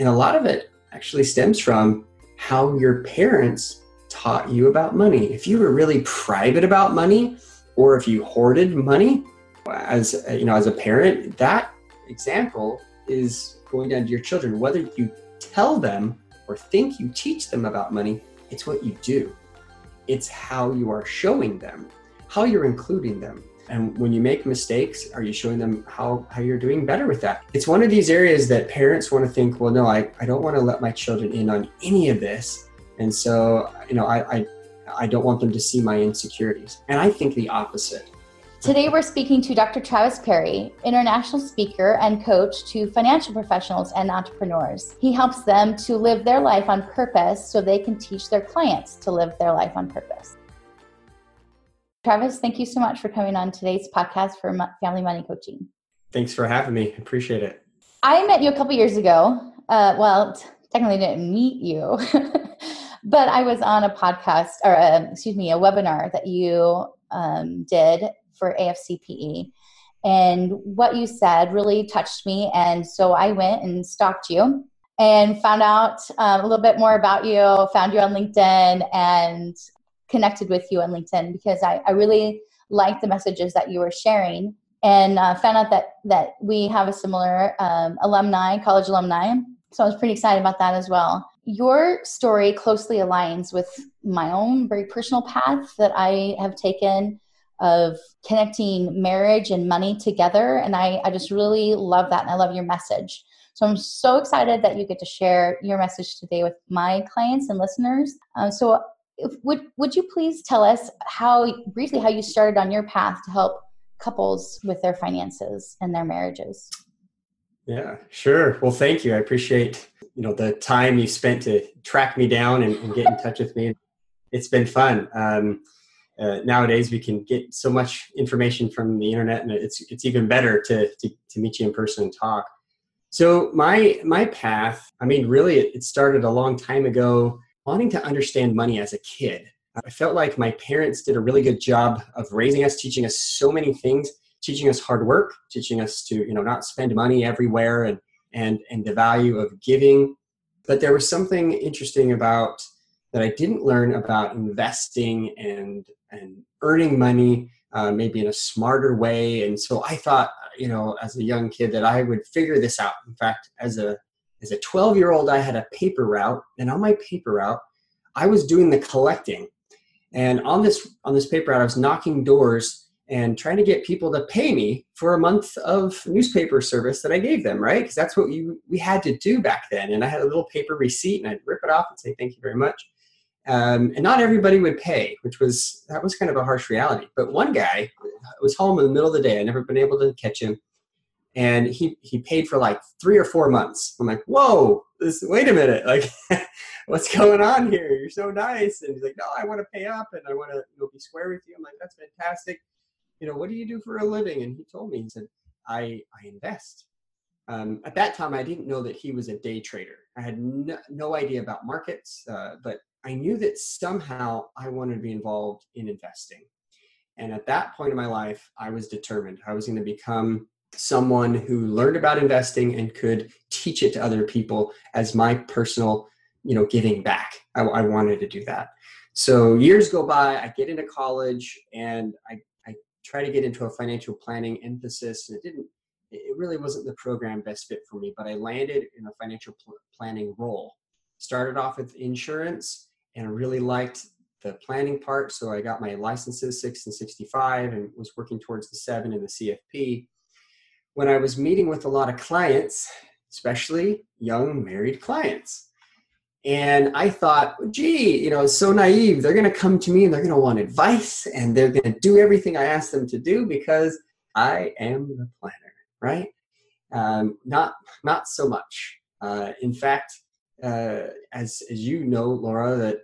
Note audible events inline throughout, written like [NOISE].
And a lot of it actually stems from how your parents taught you about money. If you were really private about money, or if you hoarded money as you know as a parent, that example is going down to your children. Whether you tell them or think you teach them about money, it's what you do. It's how you are showing them, how you're including them. And when you make mistakes, are you showing them how, how you're doing better with that? It's one of these areas that parents want to think, well, no, I, I don't want to let my children in on any of this. And so, you know, I, I, I don't want them to see my insecurities. And I think the opposite. Today, we're speaking to Dr. Travis Perry, international speaker and coach to financial professionals and entrepreneurs. He helps them to live their life on purpose so they can teach their clients to live their life on purpose. Travis, thank you so much for coming on today's podcast for Family Money Coaching. Thanks for having me. Appreciate it. I met you a couple years ago. Uh, well, technically didn't meet you, [LAUGHS] but I was on a podcast or a, um, excuse me, a webinar that you um, did for AFCPE. And what you said really touched me. And so I went and stalked you and found out um, a little bit more about you, found you on LinkedIn, and connected with you on LinkedIn because I, I really liked the messages that you were sharing and uh, found out that, that we have a similar um, alumni, college alumni. So I was pretty excited about that as well. Your story closely aligns with my own very personal path that I have taken of connecting marriage and money together. And I, I just really love that. And I love your message. So I'm so excited that you get to share your message today with my clients and listeners. Uh, so would, would you please tell us how briefly how you started on your path to help couples with their finances and their marriages? Yeah, sure. Well, thank you. I appreciate you know the time you spent to track me down and, and get in touch with me. It's been fun. Um, uh, nowadays we can get so much information from the internet and it's it's even better to, to, to meet you in person and talk so my my path i mean really it, it started a long time ago wanting to understand money as a kid i felt like my parents did a really good job of raising us teaching us so many things teaching us hard work teaching us to you know not spend money everywhere and and and the value of giving but there was something interesting about that I didn't learn about investing and and earning money uh, maybe in a smarter way. And so I thought, you know, as a young kid, that I would figure this out. In fact, as a as a 12 year old, I had a paper route, and on my paper route, I was doing the collecting. And on this on this paper route, I was knocking doors and trying to get people to pay me for a month of newspaper service that I gave them, right? Because that's what we, we had to do back then. And I had a little paper receipt and I'd rip it off and say, thank you very much. Um, and not everybody would pay, which was that was kind of a harsh reality. But one guy was home in the middle of the day. I never been able to catch him, and he he paid for like three or four months. I'm like, whoa, this, wait a minute, like, [LAUGHS] what's going on here? You're so nice. And he's like, no, I want to pay up and I want to you know, be square with you. I'm like, that's fantastic. You know, what do you do for a living? And he told me, he said, I I invest. Um, at that time, I didn't know that he was a day trader. I had no, no idea about markets, uh, but I knew that somehow I wanted to be involved in investing. And at that point in my life, I was determined. I was going to become someone who learned about investing and could teach it to other people as my personal, you know, giving back. I, I wanted to do that. So years go by, I get into college and I, I try to get into a financial planning emphasis. And it didn't, it really wasn't the program best fit for me, but I landed in a financial pl- planning role. Started off with insurance and I really liked the planning part. So I got my licenses, six and 65, and was working towards the seven and the CFP. When I was meeting with a lot of clients, especially young married clients, and I thought, gee, you know, so naive. They're going to come to me and they're going to want advice and they're going to do everything I ask them to do because I am the planner, right? Um, not, not so much. Uh, in fact, uh, as as you know, Laura, that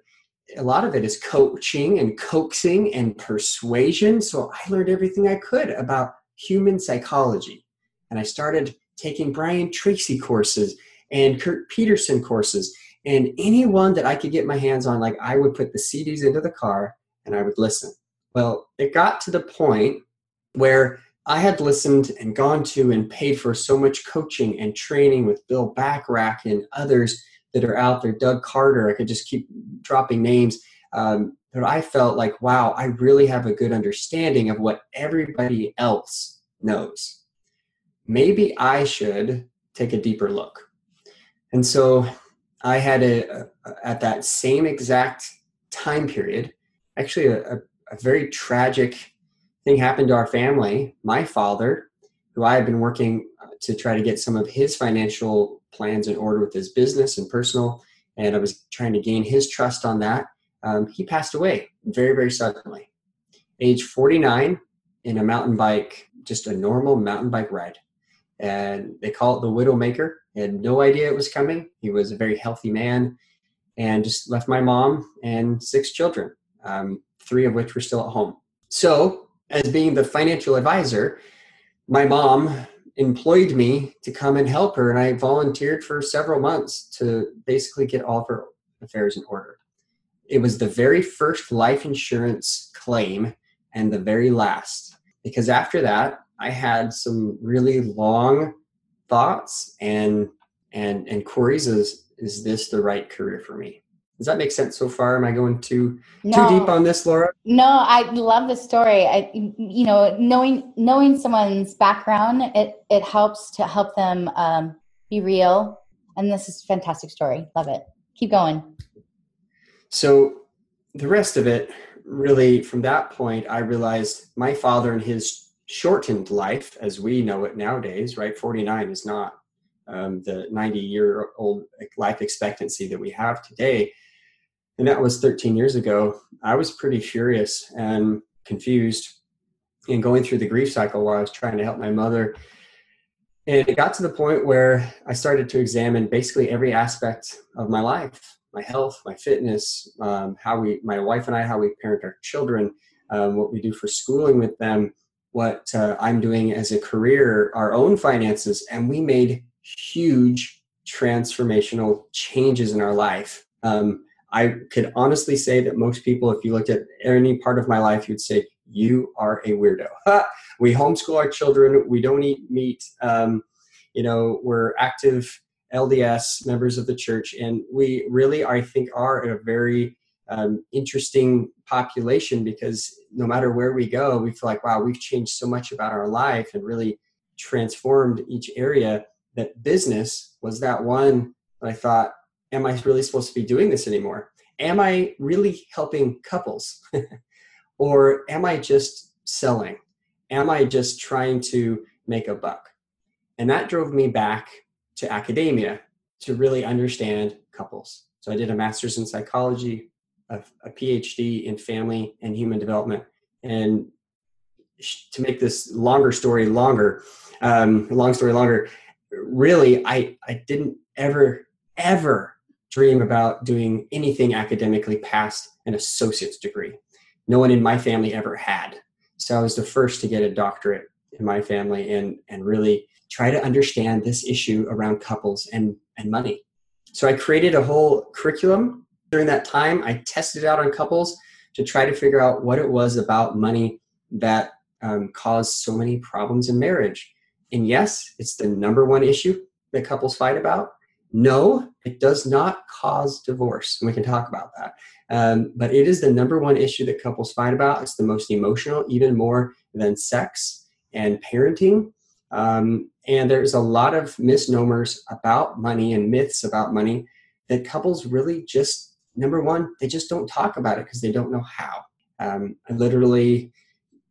a lot of it is coaching and coaxing and persuasion. So I learned everything I could about human psychology, and I started taking Brian Tracy courses and Kurt Peterson courses, and anyone that I could get my hands on. Like I would put the CDs into the car and I would listen. Well, it got to the point where I had listened and gone to and paid for so much coaching and training with Bill Bachrach and others that are out there, Doug Carter, I could just keep dropping names. Um, but I felt like, wow, I really have a good understanding of what everybody else knows. Maybe I should take a deeper look. And so I had a, a at that same exact time period, actually a, a, a very tragic thing happened to our family. My father, who I had been working to try to get some of his financial plans in order with his business and personal, and I was trying to gain his trust on that. Um, he passed away very, very suddenly, age 49, in a mountain bike, just a normal mountain bike ride. And they call it the Widowmaker. He had no idea it was coming. He was a very healthy man and just left my mom and six children, um, three of which were still at home. So, as being the financial advisor, my mom employed me to come and help her, and I volunteered for several months to basically get all of her affairs in order. It was the very first life insurance claim and the very last, because after that, I had some really long thoughts and and and queries as is this the right career for me? Does that make sense so far? Am I going too no, too deep on this, Laura? No, I love the story. I, you know, knowing knowing someone's background, it it helps to help them um, be real. And this is a fantastic story. Love it. Keep going. So, the rest of it, really, from that point, I realized my father and his shortened life, as we know it nowadays, right? Forty nine is not um, the 90 year old life expectancy that we have today. And that was 13 years ago. I was pretty furious and confused and going through the grief cycle while I was trying to help my mother. And it got to the point where I started to examine basically every aspect of my life my health, my fitness, um, how we, my wife and I, how we parent our children, um, what we do for schooling with them, what uh, I'm doing as a career, our own finances. And we made huge transformational changes in our life. Um, I could honestly say that most people, if you looked at any part of my life, you'd say, You are a weirdo. [LAUGHS] we homeschool our children, we don't eat meat, um, you know, we're active LDS members of the church, and we really, I think, are a very um, interesting population because no matter where we go, we feel like, wow, we've changed so much about our life and really transformed each area that business was that one that I thought, am I really supposed to be doing this anymore? Am I really helping couples? [LAUGHS] or am I just selling? Am I just trying to make a buck? And that drove me back to academia to really understand couples. So I did a master's in psychology, a, a PhD in family and human development. And to make this longer story longer, um, long story longer, really I, I didn't ever, ever dream about doing anything academically past an associate's degree. No one in my family ever had. So I was the first to get a doctorate in my family and, and really try to understand this issue around couples and, and money. So I created a whole curriculum during that time. I tested it out on couples to try to figure out what it was about money that um, caused so many problems in marriage. And yes, it's the number one issue that couples fight about. No, it does not cause divorce. And we can talk about that. Um, but it is the number one issue that couples fight about. It's the most emotional, even more than sex and parenting. Um, and there's a lot of misnomers about money and myths about money that couples really just, number one, they just don't talk about it because they don't know how. Um, I literally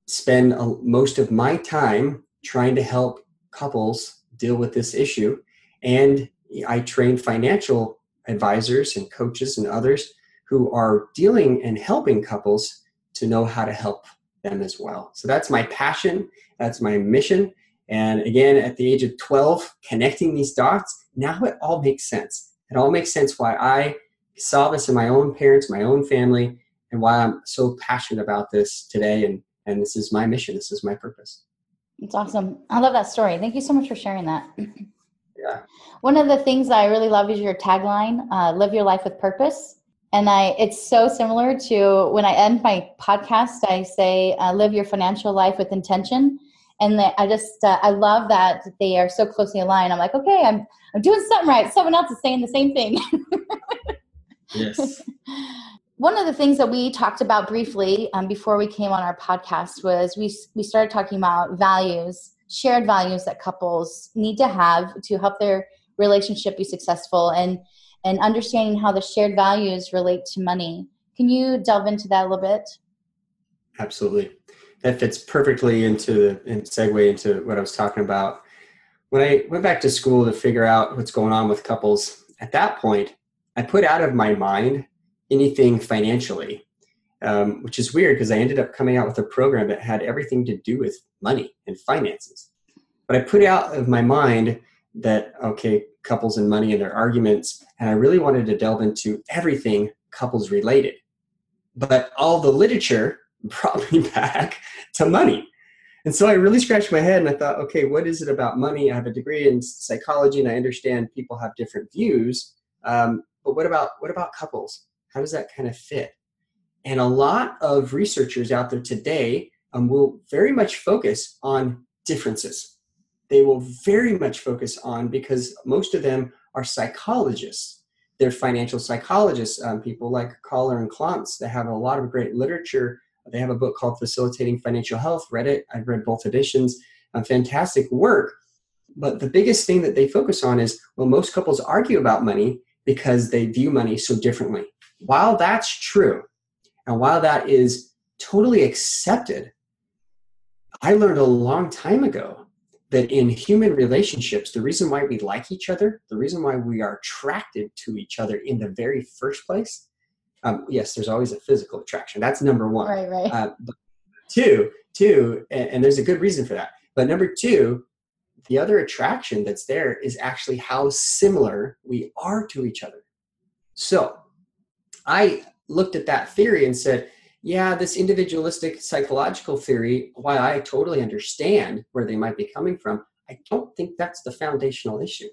spend a, most of my time trying to help couples deal with this issue. And I train financial advisors and coaches and others who are dealing and helping couples to know how to help them as well. So that's my passion, that's my mission. And again, at the age of 12, connecting these dots, now it all makes sense. It all makes sense why I saw this in my own parents, my own family, and why I'm so passionate about this today. And, and this is my mission, this is my purpose. It's awesome. I love that story. Thank you so much for sharing that. [CLEARS THROAT] Yeah. One of the things that I really love is your tagline, uh, live your life with purpose. And I, it's so similar to when I end my podcast, I say, uh, live your financial life with intention. and the, I just uh, I love that they are so closely aligned. I'm like, okay, I'm I'm doing something right. Someone else is saying the same thing. [LAUGHS] yes. [LAUGHS] One of the things that we talked about briefly um, before we came on our podcast was we we started talking about values, shared values that couples need to have to help their relationship be successful, and and understanding how the shared values relate to money. Can you delve into that a little bit? Absolutely that fits perfectly into and segue into what I was talking about. When I went back to school to figure out what's going on with couples, at that point, I put out of my mind anything financially, um, which is weird because I ended up coming out with a program that had everything to do with money and finances. But I put out of my mind that, okay, couples and money and their arguments, and I really wanted to delve into everything couples related. But all the literature [LAUGHS] brought me back to money. And so I really scratched my head and I thought, okay, what is it about money? I have a degree in psychology and I understand people have different views. Um, but what about what about couples? How does that kind of fit? And a lot of researchers out there today um, will very much focus on differences. They will very much focus on because most of them are psychologists. They're financial psychologists, um, people like Kahler and Klontz that have a lot of great literature they have a book called Facilitating Financial Health. Read it. I've read both editions. A fantastic work. But the biggest thing that they focus on is well, most couples argue about money because they view money so differently. While that's true, and while that is totally accepted, I learned a long time ago that in human relationships, the reason why we like each other, the reason why we are attracted to each other in the very first place, um, yes, there's always a physical attraction. That's number one. Right, right. Uh, two, two, and, and there's a good reason for that. But number two, the other attraction that's there is actually how similar we are to each other. So I looked at that theory and said, yeah, this individualistic psychological theory, while I totally understand where they might be coming from, I don't think that's the foundational issue.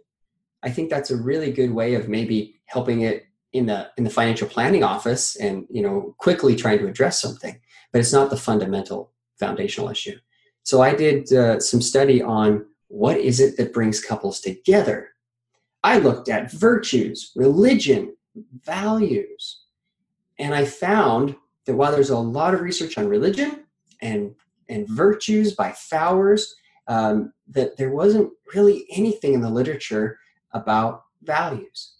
I think that's a really good way of maybe helping it in the in the financial planning office and you know quickly trying to address something but it's not the fundamental foundational issue so i did uh, some study on what is it that brings couples together i looked at virtues religion values and i found that while there's a lot of research on religion and and virtues by fowers um, that there wasn't really anything in the literature about values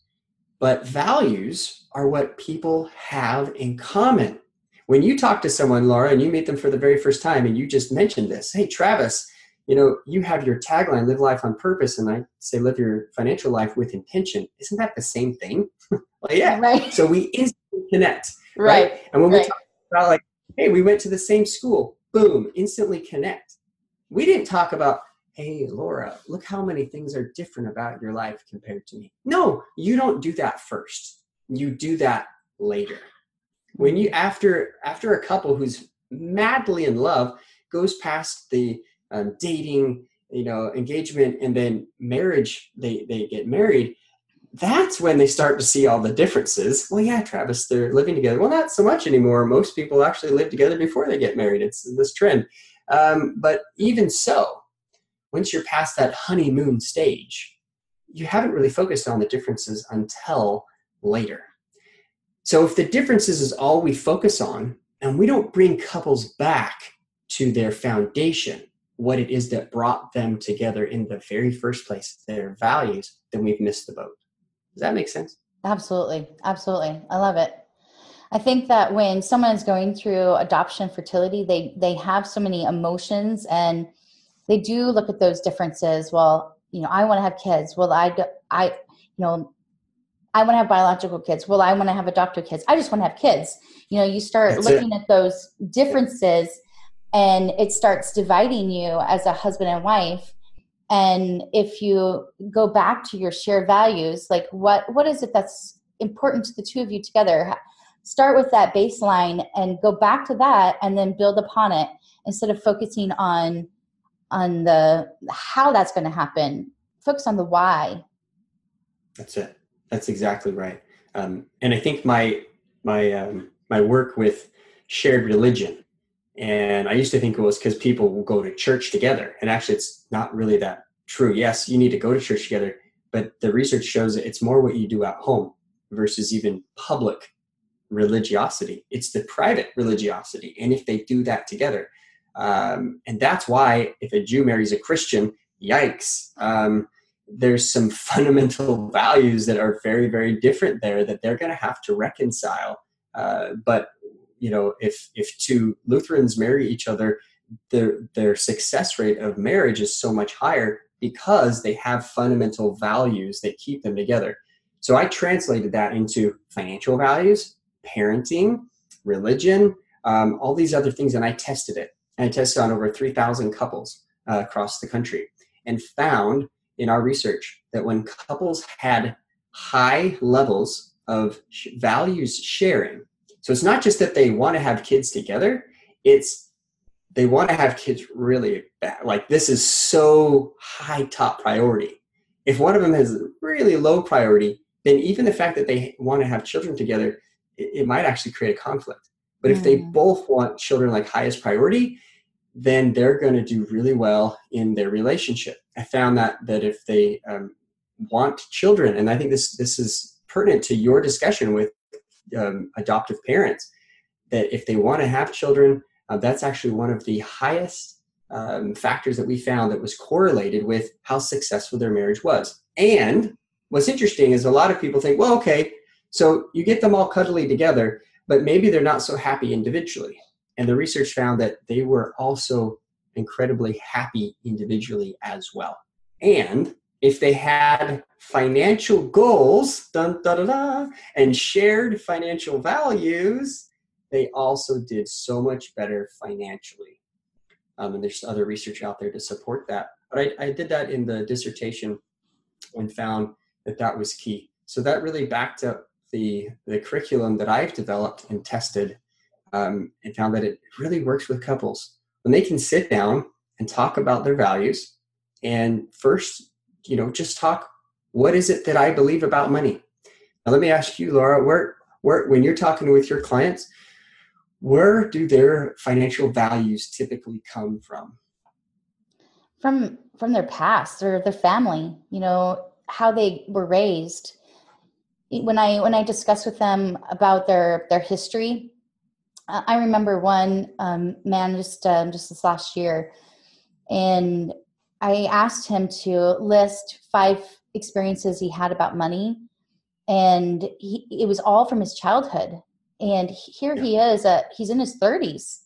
but values are what people have in common. When you talk to someone, Laura, and you meet them for the very first time, and you just mentioned this, hey, Travis, you know, you have your tagline, live life on purpose, and I say live your financial life with intention. Isn't that the same thing? [LAUGHS] well, yeah. Right. So we instantly connect. Right. right? And when right. we talk about like, hey, we went to the same school, boom, instantly connect. We didn't talk about, hey, Laura, look how many things are different about your life compared to me. No, you don't do that first. You do that later. When you after after a couple who's madly in love goes past the um, dating, you know, engagement, and then marriage, they they get married. That's when they start to see all the differences. Well, yeah, Travis, they're living together. Well, not so much anymore. Most people actually live together before they get married. It's this trend. Um, but even so, once you're past that honeymoon stage, you haven't really focused on the differences until later. So if the differences is all we focus on, and we don't bring couples back to their foundation, what it is that brought them together in the very first place, their values, then we've missed the boat. Does that make sense? Absolutely. Absolutely. I love it. I think that when someone is going through adoption fertility, they they have so many emotions and they do look at those differences. Well, you know, I want to have kids. Well, I, I, you know, I want to have biological kids. Well, I want to have adopted kids. I just want to have kids. You know, you start That's looking it. at those differences and it starts dividing you as a husband and wife. And if you go back to your shared values, like what what is it that's important to the two of you together? Start with that baseline and go back to that and then build upon it instead of focusing on on the how that's going to happen focus on the why that's it that's exactly right um, and i think my my um, my work with shared religion And I used to think it was because people will go to church together. And actually, it's not really that true. Yes, you need to go to church together, but the research shows that it's more what you do at home versus even public religiosity. It's the private religiosity. And if they do that together, um, and that's why if a Jew marries a Christian, yikes. Um, there's some [LAUGHS] fundamental values that are very, very different there that they're going to have to reconcile. Uh, but you know, if if two Lutherans marry each other, their their success rate of marriage is so much higher because they have fundamental values that keep them together. So I translated that into financial values, parenting, religion, um, all these other things, and I tested it. And I tested on over 3,000 couples uh, across the country and found in our research that when couples had high levels of values sharing, so it's not just that they want to have kids together, it's they want to have kids really bad. Like this is so high top priority. If one of them has really low priority, then even the fact that they want to have children together, it, it might actually create a conflict. But mm. if they mm. both want children like highest priority, then they're going to do really well in their relationship. I found that that if they um, want children, and I think this this is pertinent to your discussion with um, adoptive parents, that if they want to have children, uh, that's actually one of the highest um, factors that we found that was correlated with how successful their marriage was. And what's interesting is a lot of people think, well, okay, so you get them all cuddly together, but maybe they're not so happy individually. And the research found that they were also incredibly happy individually as well. And if they had financial goals dun, and shared financial values, they also did so much better financially. Um, and there's other research out there to support that. But I, I did that in the dissertation and found that that was key. So that really backed up the, the curriculum that I've developed and tested um, and found that it really works with couples when they can sit down and talk about their values and first you know just talk what is it that i believe about money? Now let me ask you laura where where when you're talking with your clients where do their financial values typically come from? From from their past or their family you know how they were raised. When i when i discuss with them about their their history I remember one um, man just um, just this last year, and I asked him to list five experiences he had about money, and he, it was all from his childhood. And here he is, uh, he's in his thirties,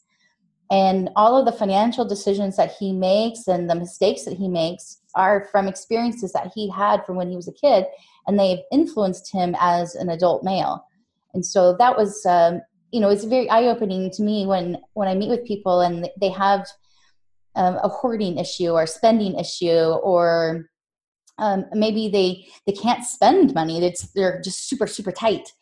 and all of the financial decisions that he makes and the mistakes that he makes are from experiences that he had from when he was a kid, and they've influenced him as an adult male. And so that was um, you know it's very eye-opening to me when when i meet with people and they have um, a hoarding issue or spending issue or um, maybe they they can't spend money. It's they're just super super tight.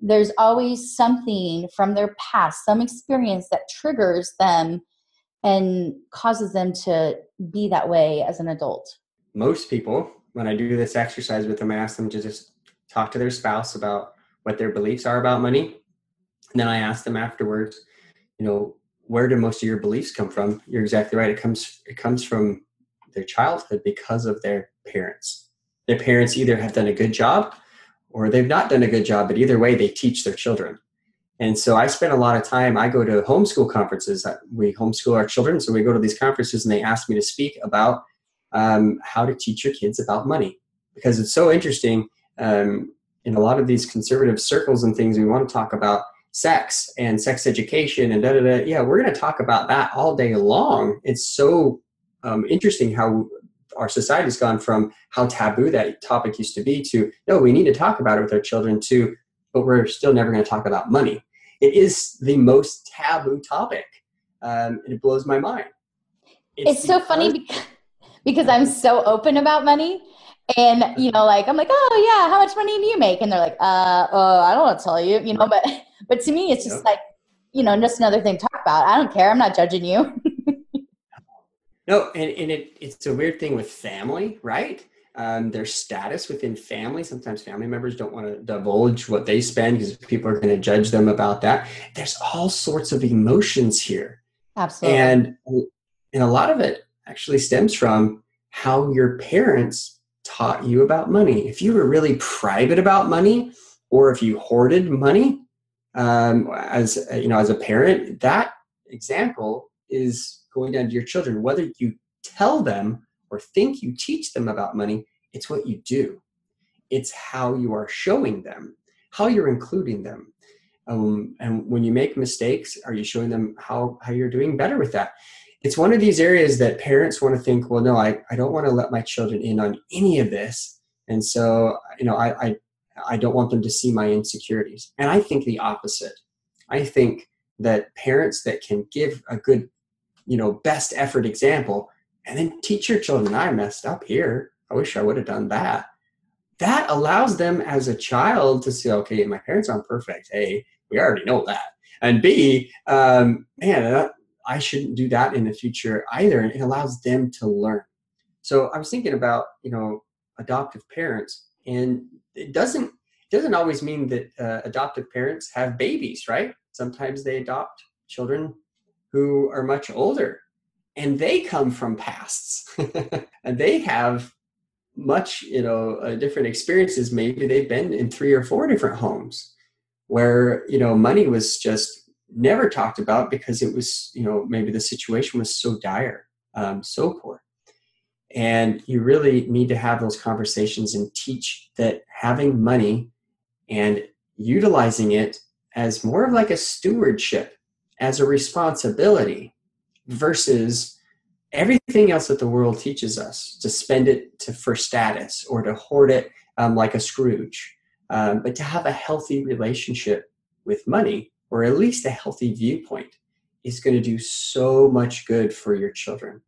There's always something from their past some experience that triggers them and causes them to be that way as an adult. Most people when i do this exercise with them i ask them to just talk to their spouse about what their beliefs are about money. And then I ask them afterwards, you know, where do most of your beliefs come from? You're exactly right. It comes it comes from their childhood because of their parents. Their parents either have done a good job or they've not done a good job, but either way, they teach their children. And so I spend a lot of time, I go to homeschool conferences. We homeschool our children. So we go to these conferences and they ask me to speak about um, how to teach your kids about money because it's so interesting. Um, in a lot of these conservative circles and things, we want to talk about sex and sex education and da da da. Yeah, we're going to talk about that all day long. It's so um, interesting how our society has gone from how taboo that topic used to be to no, we need to talk about it with our children too, but we're still never going to talk about money. It is the most taboo topic, um, and it blows my mind. It's, it's so funny because, because I'm so open about money and you know like i'm like oh yeah how much money do you make and they're like uh oh i don't want to tell you you know but but to me it's just yep. like you know just another thing to talk about. I don't care. I'm not judging you. [LAUGHS] No and, and it, it's a weird thing with family right? Um, their status within family. Sometimes family members don't want to divulge what they spend because people are going to judge them about that. There's all sorts of emotions here. Absolutely. And and a lot of it actually stems from how your parents taught you about money. If you were really private about money, or if you hoarded money um, as you know as a parent, that example is going down to your children. Whether you tell them or think you teach them about money, it's what you do. It's how you are showing them, how you're including them. Um, and when you make mistakes, are you showing them how, how you're doing better with that? It's one of these areas that parents want to think, well, no, I, I don't want to let my children in on any of this. And so, you know, I, I, I don't want them to see my insecurities. And I think the opposite. I think that parents that can give a good, you know, best effort example and then teach your children, I messed up here. I wish I would have done that. That allows them as a child to say, okay, my parents aren't perfect. Hey, we already know that. And B, um, man, I shouldn't do that in the future either. And it allows them to learn. So I was thinking about, you know, adoptive parents, and it doesn't it doesn't always mean that uh, adoptive parents have babies, right? Sometimes they adopt children who are much older, and they come from pasts, [LAUGHS] and they have much, you know, uh, different experiences. Maybe they've been in three or four different homes where you know money was just never talked about because it was you know maybe the situation was so dire um, so poor and you really need to have those conversations and teach that having money and utilizing it as more of like a stewardship as a responsibility versus everything else that the world teaches us to spend it to for status or to hoard it um, like a scrooge um, but to have a healthy relationship with money, or at least a healthy viewpoint, is going to do so much good for your children.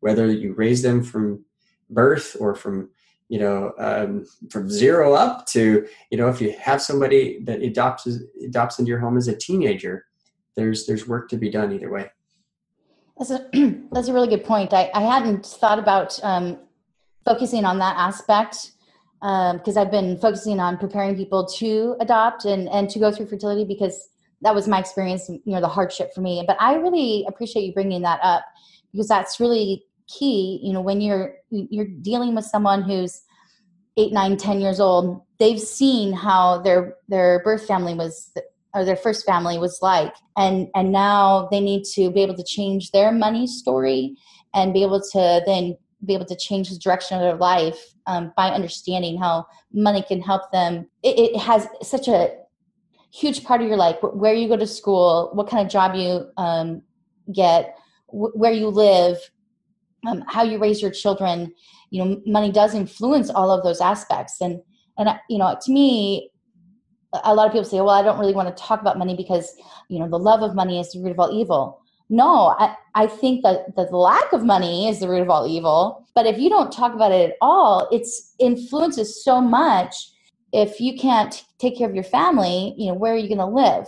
Whether you raise them from birth or from you know um, from zero up to you know if you have somebody that adopts adopts into your home as a teenager, there's there's work to be done either way. That's a [CLEARS THROAT] that's a really good point. I, I hadn't thought about um, focusing on that aspect because um, I've been focusing on preparing people to adopt and, and to go through fertility because that was my experience, you know, the hardship for me. But I really appreciate you bringing that up because that's really key. You know, when you're you're dealing with someone who's eight, nine, ten years old, they've seen how their their birth family was or their first family was like, and and now they need to be able to change their money story and be able to then be able to change the direction of their life um, by understanding how money can help them. It, it, has such a huge part of your life where you go to school, what kind of job you um, get, wh- where you live, um, how you raise your children. You know, money does influence all of those aspects. And, and you know, to me, a lot of people say, well, I don't really want to talk about money because, you know, the love of money is the root of all evil no I, I think that, that the lack of money is the root of all evil but if you don't talk about it at all it's influences so much if you can't take care of your family you know where are you going to live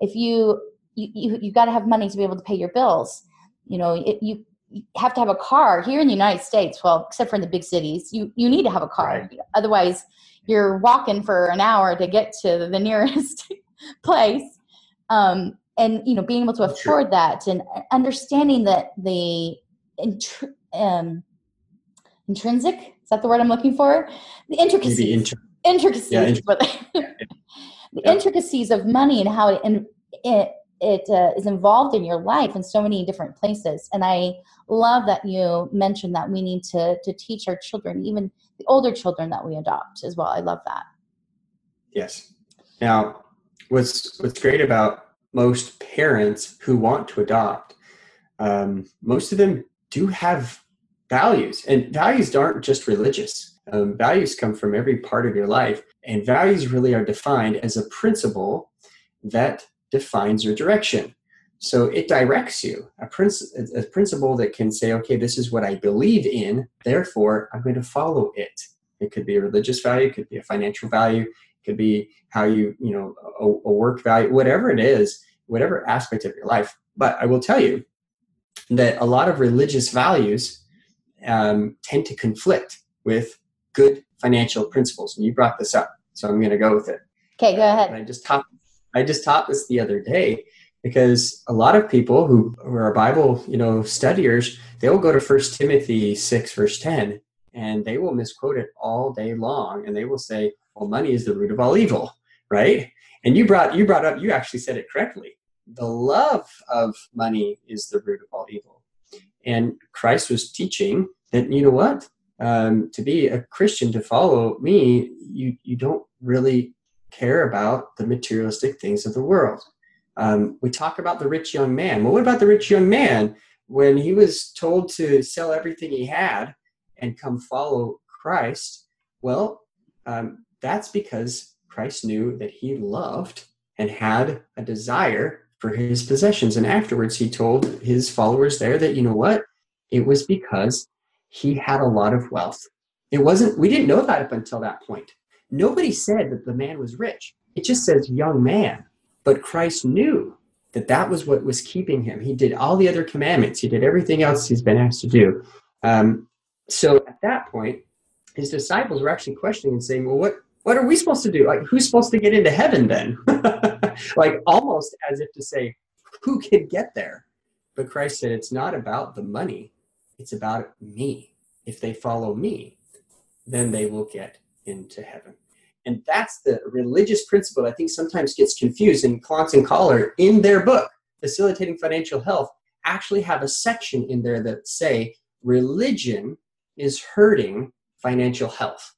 if you you you, you got to have money to be able to pay your bills you know it, you you have to have a car here in the United States. Well, except for in the big cities, you you need to have a car. Right. Otherwise, you're walking for an hour to get to the [LAUGHS] nearest place. Um, and you know being able to afford that and understanding that the intr- um, intrinsic is that the word i'm looking for the intricacies inter- intricacies yeah, [LAUGHS] the yeah. intricacies of money and how it, and it, it uh, is involved in your life in so many different places. And i love that you mentioned that we need to to teach our children even the older children that we adopt as well. I love that. Yes. Now what's what's great about most parents who want to adopt, um, most of them do have values, and values aren't just religious. Um, values come from every part of your life, and values really are defined as a principle that defines your direction. So it directs you, a, princi- a principle that can say, okay, this is what I believe in, therefore I'm going to follow it. It could be a religious value, it could be a financial value, it could be how you you know a, a, work value whatever it is whatever aspect of your life. But i will tell you that a lot of religious values um, tend to conflict with good financial principles. And you brought this up so i'm going to go with it. Okay go ahead. I just taught i just taught this the other day because a lot of people who, who are Bible, you know, studiers, they will go to First Timothy 6, verse 10, and they will misquote it all day long. And they will say, well, money is the root of all evil, right? And you brought you brought up, you actually said it correctly. The love of money is the root of all evil. And Christ was teaching that, you know what? Um, to be a Christian, to follow me, you, you don't really care about the materialistic things of the world. Um, we talk about the rich young man. Well, what about the rich young man when he was told to sell everything he had and come follow Christ? Well, um, that's because Christ knew that he loved and had a desire for his possessions. And afterwards, he told his followers there that, you know what? It was because he had a lot of wealth. It wasn't, we didn't know that up until that point. Nobody said that the man was rich. It just says young man. But Christ knew that that was what was keeping him. He did all the other commandments, he did everything else he's been asked to do. Um, so at that point, his disciples were actually questioning and saying, Well, what, what are we supposed to do? Like, who's supposed to get into heaven then? [LAUGHS] like, almost as if to say, Who can get there? But Christ said, It's not about the money, it's about me. If they follow me, then they will get into heaven. And that's the religious principle I think sometimes gets confused. And Klontz and Kahler, in their book, Facilitating Financial Health, actually have a section in there that say religion is hurting financial health.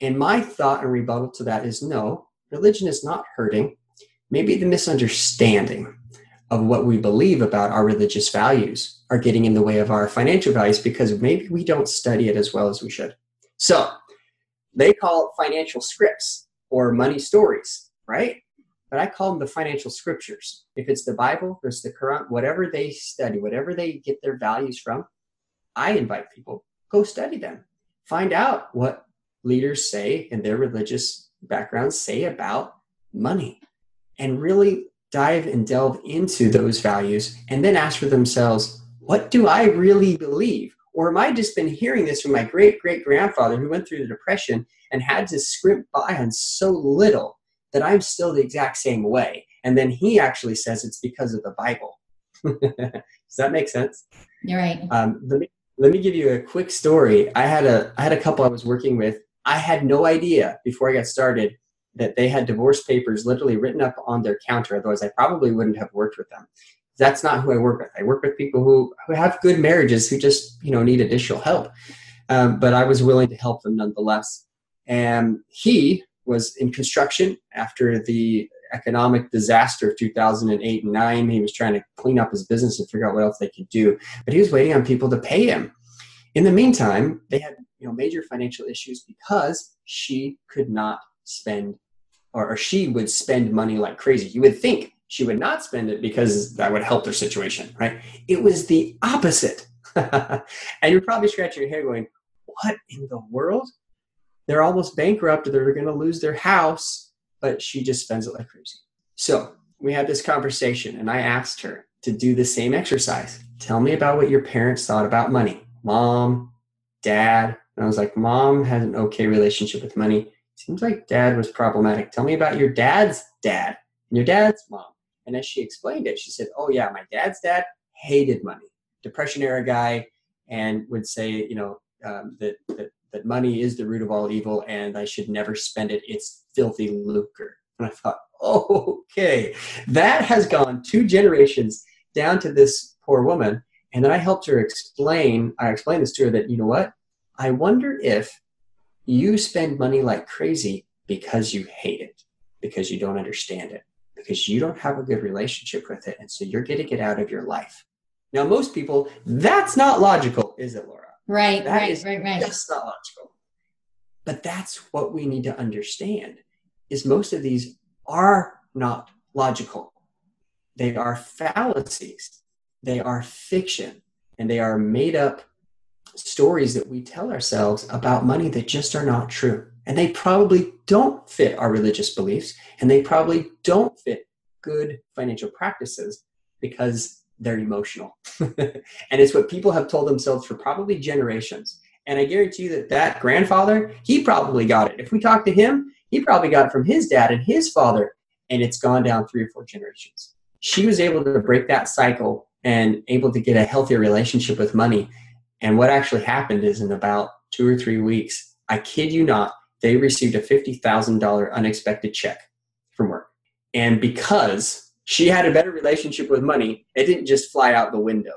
And my thought and rebuttal to that is no, religion is not hurting. Maybe the misunderstanding of what we believe about our religious values are getting in the way of our financial values because maybe we don't study it as well as we should. So, they call it financial scripts or money stories, right? But I call them the financial scriptures. If it's the Bible, it's the Quran, whatever they study, whatever they get their values from, I invite people go study them. Find out what leaders say in their religious backgrounds say about money and really dive and delve into those values and then ask for themselves, what do I really believe? Or am I just been hearing this from my great great grandfather who went through the Depression and had to scrimp by on so little that I'm still the exact same way? And then he actually says it's because of the Bible. [LAUGHS] Does that make sense? You're right. Um, let, me, let me give you a quick story. I had a I had a couple I was working with. I had no idea before I got started that they had divorce papers literally written up on their counter. Otherwise, I probably wouldn't have worked with them that's not who I work with. I work with people who, who have good marriages who just you know need additional help. Um, but I was willing to help them nonetheless. And he was in construction after the economic disaster of 2008 and 9 he was trying to clean up his business and figure out what else they could do but he was waiting on people to pay him in the meantime they had you know major financial issues because she could not spend or, or she would spend money like crazy you would think she would not spend it because that would help their situation, right? It was the opposite. [LAUGHS] and you're probably scratching your head going, what in the world? They're almost bankrupt. They're going to lose their house, but she just spends it like crazy. So we had this conversation, and I asked her to do the same exercise. Tell me about what your parents thought about money. Mom, dad. And I was like, Mom has an okay relationship with money. Seems like dad was problematic. Tell me about your dad's dad and your dad's mom. And as she explained it, she said, Oh, yeah, my dad's dad hated money, Depression era guy, and would say, you know, um, that, that, that money is the root of all evil and I should never spend it. It's filthy lucre. And I thought, oh, okay, that has gone two generations down to this poor woman. And then I helped her explain, I explained this to her that, you know what? I wonder if you spend money like crazy because you hate it, because you don't understand it because you don't have a good relationship with it. And so you're getting it out of your life. Now, most people, that's not logical, is it, Laura? Right, that right, right, right. That's not logical. But that's what we need to understand is most of these are not logical. They are fallacies. They are fiction and they are made up stories that we tell ourselves about money that just are not true. And they probably don't fit our religious beliefs, and they probably don't fit good financial practices because they're emotional. [LAUGHS] and it's what people have told themselves for probably generations. And I guarantee you that that grandfather, he probably got it. If we talk to him, he probably got it from his dad and his father, and it's gone down three or four generations. she was able to break that cycle and able to get a healthier relationship with money. And what actually happened is in about two or three weeks, I kid you not, they received a $50,000 unexpected check from work. And because she had a better relationship with money, it didn't just fly out the window.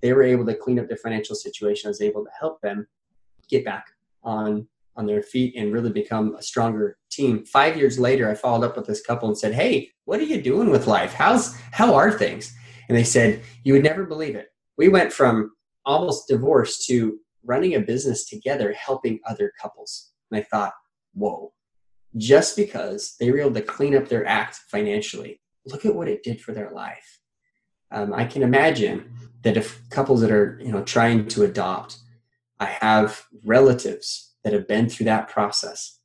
They were able to clean up their financial situation. I was able to help them get back on on their feet and really become a stronger team. Five years later, I followed up with this couple and said, "Hey, what are you doing with life? How's how are things?" And they said, "You would never believe it. We went from almost divorced to running a business together, helping other couples." And I thought, "Whoa!" Just because they were able to clean up their act financially, look at what it did for their life. Um, I can imagine that if couples that are you know trying to adopt, I have relatives that have been through that process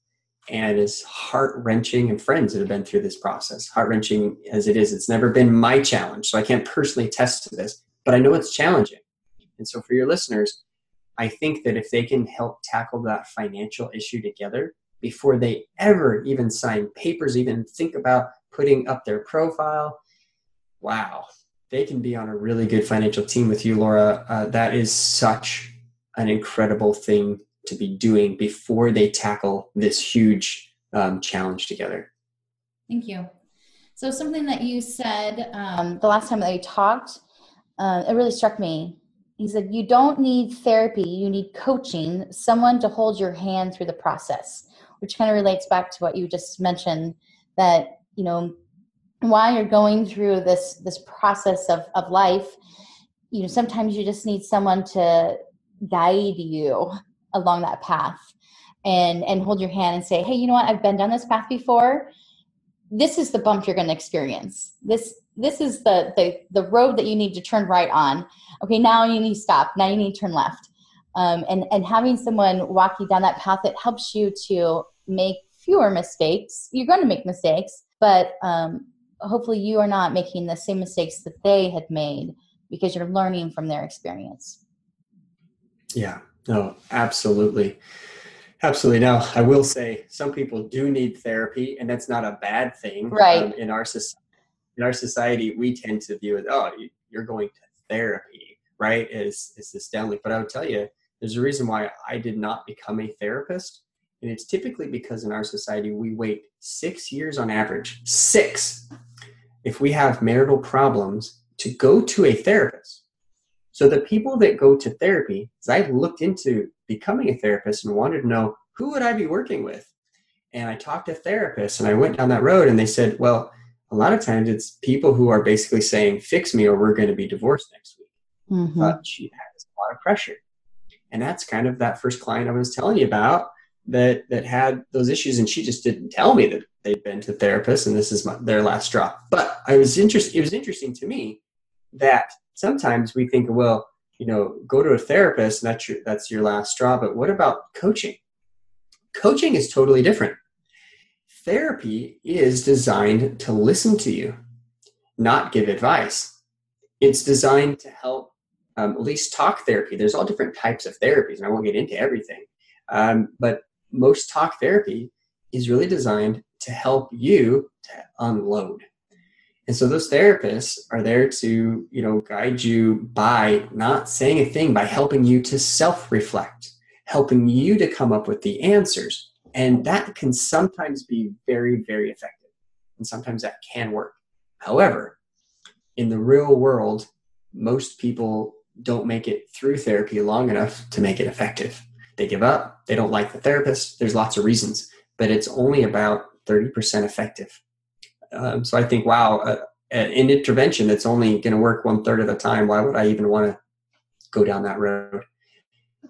and it's heart wrenching, and friends that have been through this process. Heart wrenching as it is, it's never been my challenge, so I can't personally attest to this, but I know it's challenging. And so, for your listeners, I think that if they can help tackle that financial issue together before they ever even sign papers, even think about putting up their profile, wow, they can be on a really good financial team with you, Laura. Uh, that is such an incredible thing to be doing before they tackle this huge um, challenge together. Thank you. So, something that you said um, the last time that we talked, uh, it really struck me. He said, You don't need therapy, you need coaching, someone to hold your hand through the process, which kind of relates back to what you just mentioned that, you know, while you're going through this this process of, of life, you know, sometimes you just need someone to guide you along that path and and hold your hand and say hey you know what? I've been down this path before. This is the bump you're going to experience. This this is the, the the road that you need to turn right on okay now you need to stop now you need to turn left um, and and having someone walk you down that path it helps you to make fewer mistakes you're going to make mistakes but um, hopefully you are not making the same mistakes that they had made because you're learning from their experience yeah no, absolutely. Absolutely. Now, I will say some people do need therapy, and that's not a bad thing. Right. Um, in our society, in our society, we tend to view it. Oh, you're going to therapy, right? Is is astounding. But I would tell you, there's a reason why I did not become a therapist, and it's typically because in our society we wait six years on average, six, if we have marital problems, to go to a therapist. So the people that go to therapy, as I looked into becoming a therapist and wanted to know who would I be working with, and I talked to therapists and I went down that road and they said, well, a lot of times it's people who are basically saying, fix me or we're going to be divorced next week. Mm-hmm. But she has a lot of pressure. And that's kind of that first client I was telling you about that that had those issues and she just didn't tell me that they'd been to therapists and this is my, their last straw. But I was interested it was interesting to me that sometimes we think, well, you know, go to a therapist, and that's your that's your last straw. But what about coaching? Coaching is totally different. Therapy is designed to listen to you, not give advice. It's designed to help. Um, at least talk therapy. There's all different types of therapies, and I won't get into everything. Um, but most talk therapy is really designed to help you to unload and so those therapists are there to, you know, guide you by not saying a thing, by helping you to self-reflect, helping you to come up with the answers. And that can sometimes be very, very effective. And sometimes that can work. However, in the real world, most people don't make it through therapy long enough to make it effective. They give up, they don't like the therapist. There's lots of reasons, but it's only about 30% effective. Um, so I think, wow, uh, an intervention that's only going to work one third of the time. Why would I even want to go down that road?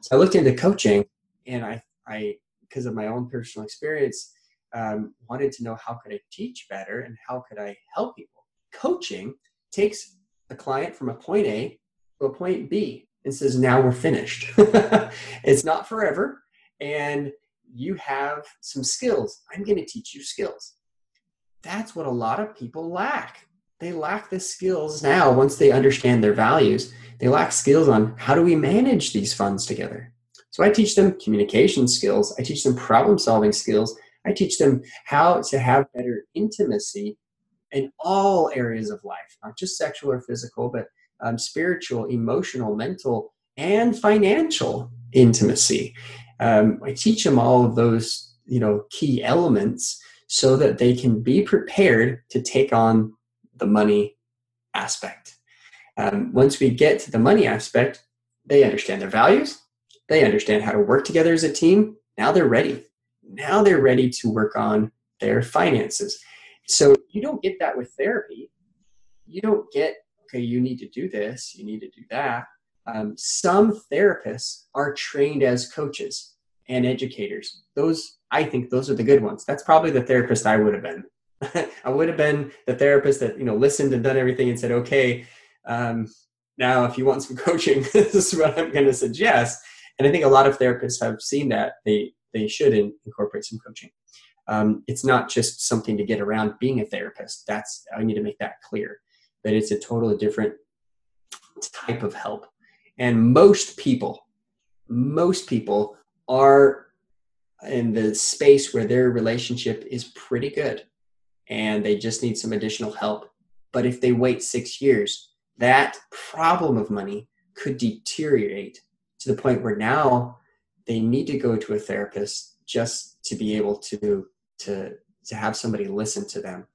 So I looked into coaching, and I, I because of my own personal experience, um, wanted to know how could I teach better and how could I help people. Coaching takes a client from a point A to a point B and says, now we're finished. [LAUGHS] it's not forever, and you have some skills. I'm going to teach you skills that's what a lot of people lack. They lack the skills now once they understand their values. They lack skills on how do we manage these funds together. So I teach them communication skills, I teach them problem solving skills, I teach them how to have better intimacy in all areas of life, not just sexual or physical, but um, spiritual, emotional, mental, and financial intimacy. Um, I teach them all of those, you know, key elements so that they can be prepared to take on the money aspect. Um, once we get to the money aspect, they understand their values, they understand how to work together as a team. Now they're ready. Now they're ready to work on their finances. So you don't get that with therapy. You don't get, okay, you need to do this, you need to do that. Um, some therapists are trained as coaches and educators. Those, I think, those are the good ones. That's probably the therapist I would have been. [LAUGHS] I would have been the therapist that you know listened and done everything and said, okay, um, now if you want some [LAUGHS] coaching, this is what I'm going to suggest. And I think a lot of therapists have seen that they they should incorporate some coaching. Um, it's not just something to get around being a therapist. That's I need to make that clear. That it's a totally different type of help. And most people, most people are in the space where their relationship is pretty good and they just need some additional help. But if they wait six years, that problem of money could deteriorate to the point where now they need to go to a therapist just to be able to to to have somebody listen to them.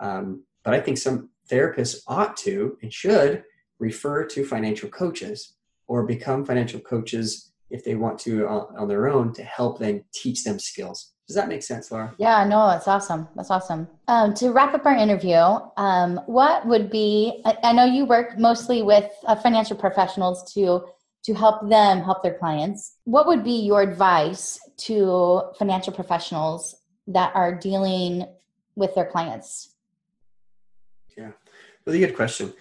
Um, but I think some therapists ought to and should refer to financial coaches or become financial coaches if they want to on, on their own to help them teach them skills. Does that make sense, Laura? Yeah, no, that's awesome. That's awesome. Um, to wrap up our interview, um, what would be? I, I, know you work mostly with uh, financial professionals to to help them help their clients. What would be your advice to financial professionals that are dealing with their clients? Yeah, really good question.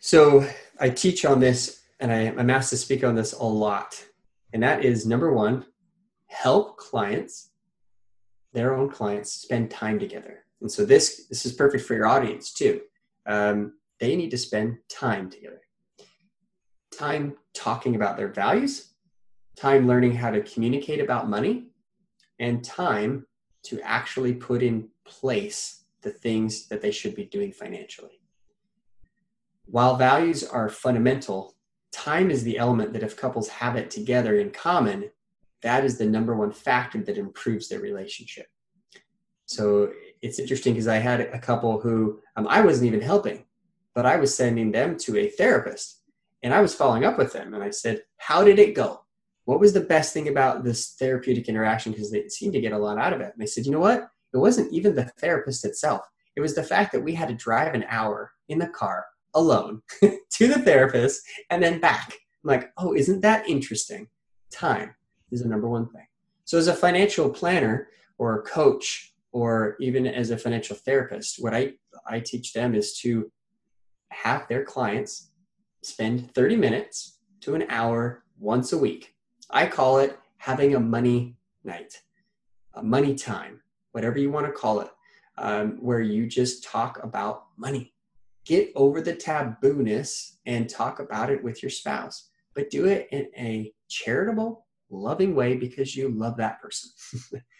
So I teach on this, and I, I'm asked to speak on this a lot, and that is number one, help clients their own clients spend time together. And so this this is perfect for your audience too. Um, they need to spend time together. Time talking about their values, time learning how to communicate about money, and time to actually put in place the things that they should be doing financially. While values are fundamental, time is the element that if couples have it together in common, that is the number one factor that improves their relationship. So it's interesting because I had a couple who um, I wasn't even helping, but I was sending them to a therapist and I was following up with them. And I said, How did it go? What was the best thing about this therapeutic interaction? Because they seemed to get a lot out of it. And they said, You know what? It wasn't even the therapist itself, it was the fact that we had to drive an hour in the car alone [LAUGHS] to the therapist and then back. I'm like, Oh, isn't that interesting? Time is the number one thing. So, as a financial planner or coach, or even as a financial therapist, what I, I teach them is to have their clients spend 30 minutes to an hour once a week. I call it having a money night, a money time, whatever you want to call it, um, where you just talk about money. Get over the tabooness and talk about it with your spouse, but do it in a charitable, loving way because you love that person.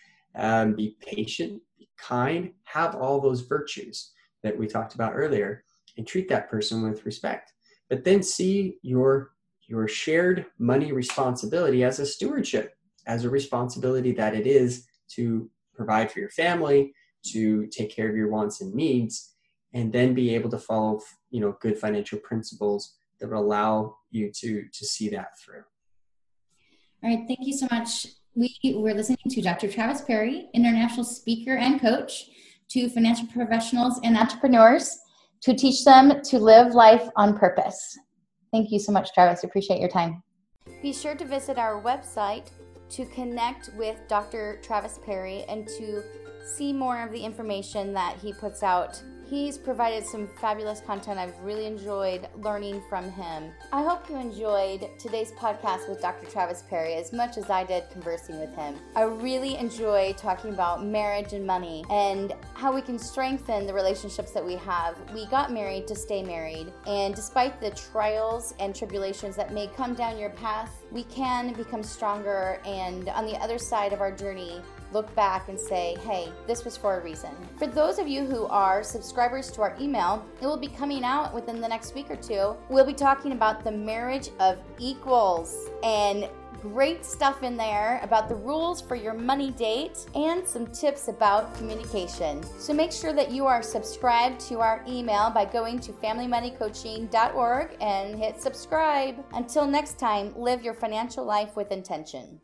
[LAUGHS] um, be patient, be kind, have all those virtues that we talked about earlier, and treat that person with respect. But then see your your shared money responsibility as a stewardship, as a responsibility that it is to provide for your family, to take care of your wants and needs, and then be able to follow you know good financial principles that will allow you to to see that through. All right, thank you so much. We were listening to Dr. Travis Perry, international speaker and coach to financial professionals and entrepreneurs to teach them to live life on purpose. Thank you so much, Travis. Appreciate your time. Be sure to visit our website to connect with Dr. Travis Perry and to see more of the information that he puts out He's provided some fabulous content. I've really enjoyed learning from him. I hope you enjoyed today's podcast with Dr. Travis Perry as much as I did conversing with him. I really enjoy talking about marriage and money and how we can strengthen the relationships that we have. We got married to stay married, and despite the trials and tribulations that may come down your path, we can become stronger and on the other side of our journey look back and say, hey, this was for a reason. For those of you who are subscribers to our email, it will be coming out within the next week or two. We'll be talking about the marriage of equals and great stuff in there about the rules for your money date and some tips about communication. So make sure that you are subscribed to our email by going to familymoneycoaching.org and hit subscribe. Until next time, live your financial life with intention.